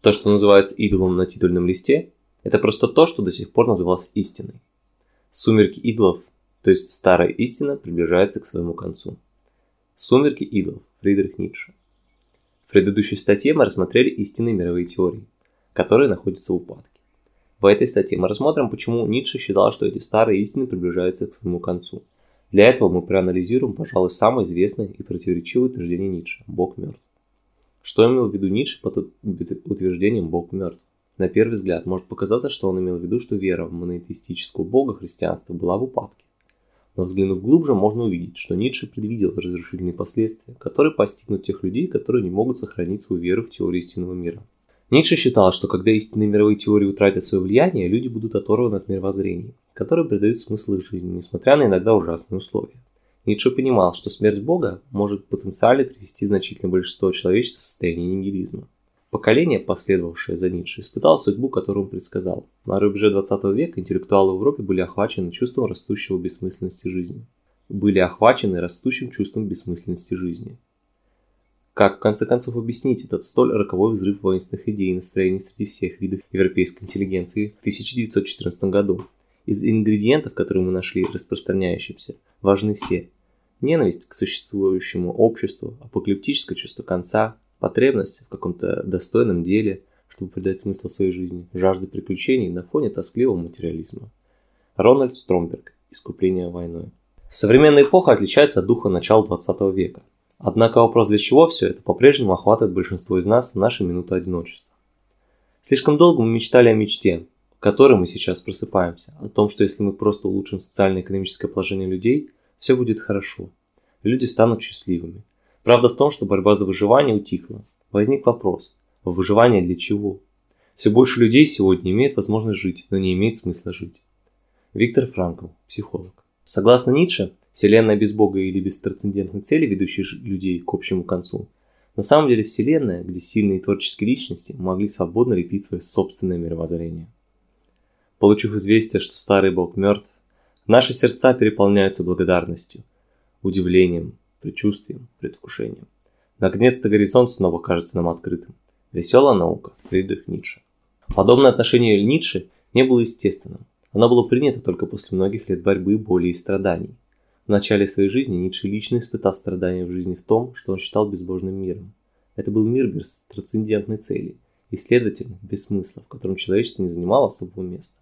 То, что называется идолом на титульном листе, это просто то, что до сих пор называлось истиной. Сумерки идолов, то есть старая истина, приближается к своему концу. Сумерки идолов. Фридрих Ницше. В предыдущей статье мы рассмотрели истинные мировые теории, которые находятся в упадке. В этой статье мы рассмотрим, почему Ницше считал, что эти старые истины приближаются к своему концу. Для этого мы проанализируем, пожалуй, самое известное и противоречивое утверждение Ницше – Бог мертв. Что имел в виду Ницше под утверждением «Бог мертв»? На первый взгляд может показаться, что он имел в виду, что вера в монотеистического бога христианства была в упадке. Но взглянув глубже, можно увидеть, что Ницше предвидел разрушительные последствия, которые постигнут тех людей, которые не могут сохранить свою веру в теорию истинного мира. Ницше считал, что когда истинные мировые теории утратят свое влияние, люди будут оторваны от мировоззрений, которые придают смысл их жизни, несмотря на иногда ужасные условия. Ницше понимал, что смерть Бога может потенциально привести значительное большинство человечества в состояние нигилизма. Поколение, последовавшее за Ницше, испытало судьбу, которую он предсказал. На рубеже 20 века интеллектуалы в Европе были охвачены чувством растущего бессмысленности жизни. Были охвачены растущим чувством бессмысленности жизни. Как, в конце концов, объяснить этот столь роковой взрыв воинственных идей и настроений среди всех видов европейской интеллигенции в 1914 году? Из ингредиентов, которые мы нашли распространяющимся, важны все. Ненависть к существующему обществу, апокалиптическое чувство конца, потребность в каком-то достойном деле, чтобы придать смысл своей жизни, жажда приключений на фоне тоскливого материализма. Рональд Стромберг. Искупление войной. Современная эпоха отличается от духа начала 20 века. Однако вопрос, для чего все это, по-прежнему охватывает большинство из нас в наши минуты одиночества. Слишком долго мы мечтали о мечте, в которой мы сейчас просыпаемся, о том, что если мы просто улучшим социально-экономическое положение людей, все будет хорошо. Люди станут счастливыми. Правда в том, что борьба за выживание утихла. Возник вопрос, выживание для чего? Все больше людей сегодня имеют возможность жить, но не имеет смысла жить. Виктор Франкл, психолог. Согласно Ницше, Вселенная без Бога или без трансцендентной цели, ведущей людей к общему концу, на самом деле Вселенная, где сильные творческие личности могли свободно лепить свое собственное мировоззрение. Получив известие, что старый бог мертв, наши сердца переполняются благодарностью, удивлением, предчувствием, предвкушением. Наконец-то горизонт снова кажется нам открытым. Веселая наука. Фридрих Ницше. Подобное отношение Ницше не было естественным. Оно было принято только после многих лет борьбы, боли и страданий. В начале своей жизни Ницше лично испытал страдания в жизни в том, что он считал безбожным миром. Это был мир без трансцендентной цели и, следовательно, без смысла, в котором человечество не занимало особого места.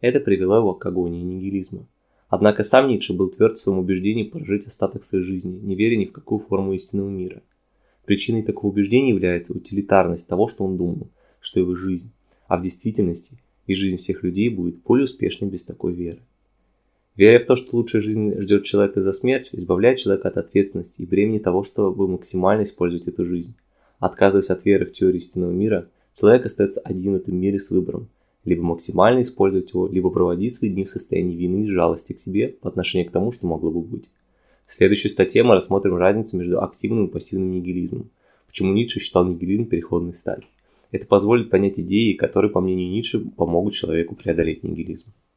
Это привело его к агонии нигилизма. Однако сам Ницше был тверд в своем убеждении прожить остаток своей жизни, не веря ни в какую форму истинного мира. Причиной такого убеждения является утилитарность того, что он думал, что его жизнь, а в действительности и жизнь всех людей будет более успешной без такой веры. Веря в то, что лучшая жизнь ждет человека за смертью, избавляет человека от ответственности и бремени того, чтобы максимально использовать эту жизнь. Отказываясь от веры в теорию истинного мира, человек остается один в этом мире с выбором – либо максимально использовать его, либо проводить свои дни в состоянии вины и жалости к себе по отношению к тому, что могло бы быть. В следующей статье мы рассмотрим разницу между активным и пассивным нигилизмом, почему Ницше считал нигилизм переходной стадией. Это позволит понять идеи, которые, по мнению Ницше, помогут человеку преодолеть нигилизм.